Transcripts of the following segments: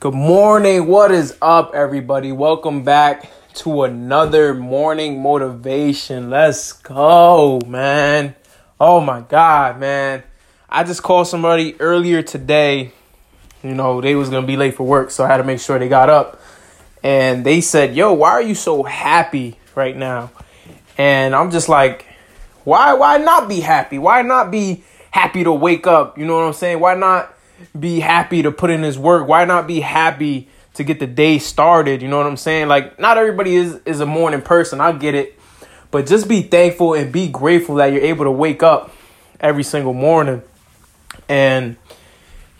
Good morning. What is up, everybody? Welcome back to another morning motivation. Let's go, man. Oh my God, man. I just called somebody earlier today. You know, they was gonna be late for work, so I had to make sure they got up. And they said, Yo, why are you so happy right now? And I'm just like, why why not be happy? Why not be happy to wake up? You know what I'm saying? Why not be happy to put in his work? Why not be happy to get the day started? You know what I'm saying? Like not everybody is is a morning person. I get it. But just be thankful and be grateful that you're able to wake up every single morning. And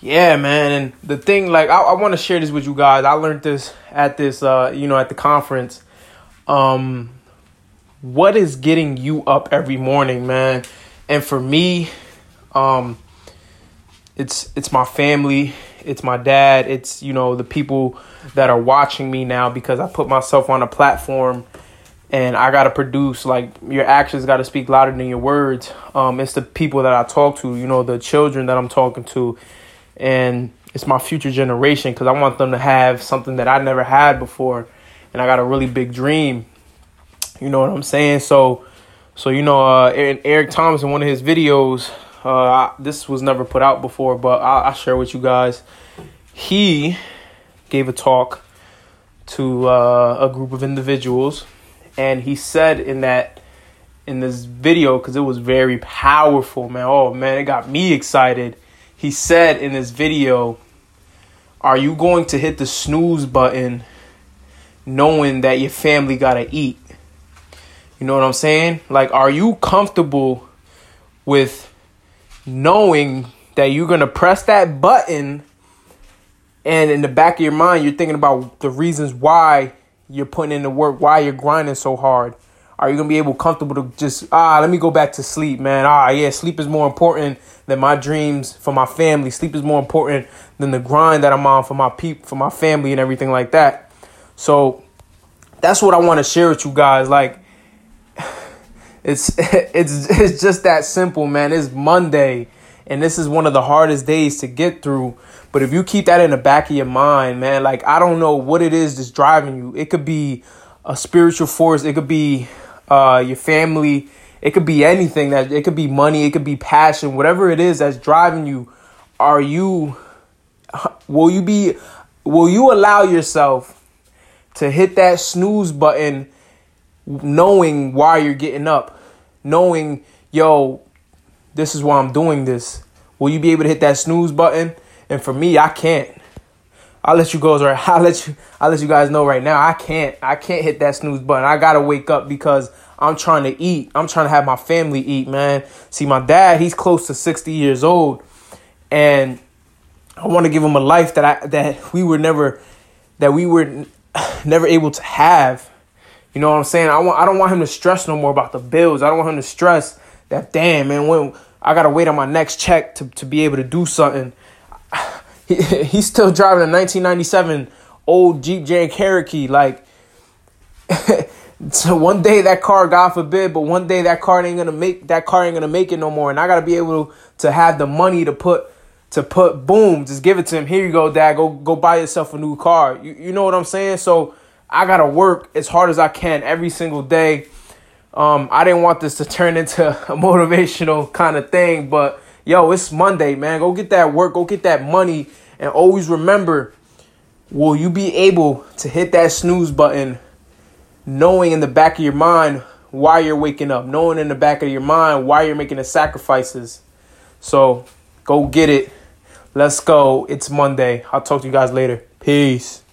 yeah, man. And the thing, like, I, I want to share this with you guys. I learned this at this, uh, you know, at the conference. Um, what is getting you up every morning, man? And for me, um, it's it's my family it's my dad it's you know the people that are watching me now because i put myself on a platform and i got to produce like your actions got to speak louder than your words. Um it's the people that i talk to you know the children that i'm talking to. And it's my future generation because i want them to have something that i never had before and i got a really big dream. You know what i'm saying? So so you know uh eric thomas in one of his videos uh, this was never put out before, but I'll, I'll, share with you guys. He gave a talk to uh, a group of individuals, and he said in that in this video because it was very powerful, man. Oh man, it got me excited. He said in this video, "Are you going to hit the snooze button, knowing that your family gotta eat?" You know what I'm saying? Like, are you comfortable with knowing that you're going to press that button and in the back of your mind you're thinking about the reasons why you're putting in the work, why you're grinding so hard. Are you gonna be able comfortable to just ah let me go back to sleep, man? Ah yeah, sleep is more important than my dreams for my family. Sleep is more important than the grind that I'm on for my peep for my family and everything like that. So that's what I want to share with you guys. Like it's it's it's just that simple, man. It's Monday, and this is one of the hardest days to get through. But if you keep that in the back of your mind, man, like I don't know what it is that's driving you. It could be a spiritual force. It could be uh, your family. It could be anything. That it could be money. It could be passion. Whatever it is that's driving you, are you? Will you be? Will you allow yourself to hit that snooze button? knowing why you're getting up, knowing, yo, this is why I'm doing this. Will you be able to hit that snooze button? And for me, I can't. I'll let you guys right. I'll let you I'll let you guys know right now. I can't. I can't hit that snooze button. I gotta wake up because I'm trying to eat. I'm trying to have my family eat, man. See, my dad, he's close to 60 years old. And I want to give him a life that I that we were never that we were never able to have. You know what I'm saying? I want I don't want him to stress no more about the bills. I don't want him to stress that damn man when I gotta wait on my next check to, to be able to do something. He, he's still driving a 1997 old Jeep Grand Cherokee. Like, so one day that car, God forbid, but one day that car ain't gonna make that car ain't gonna make it no more. And I gotta be able to have the money to put to put boom, just give it to him. Here you go, Dad. Go go buy yourself a new car. You you know what I'm saying? So I gotta work as hard as I can every single day. Um, I didn't want this to turn into a motivational kind of thing, but yo, it's Monday, man. Go get that work, go get that money, and always remember will you be able to hit that snooze button knowing in the back of your mind why you're waking up, knowing in the back of your mind why you're making the sacrifices. So go get it. Let's go. It's Monday. I'll talk to you guys later. Peace.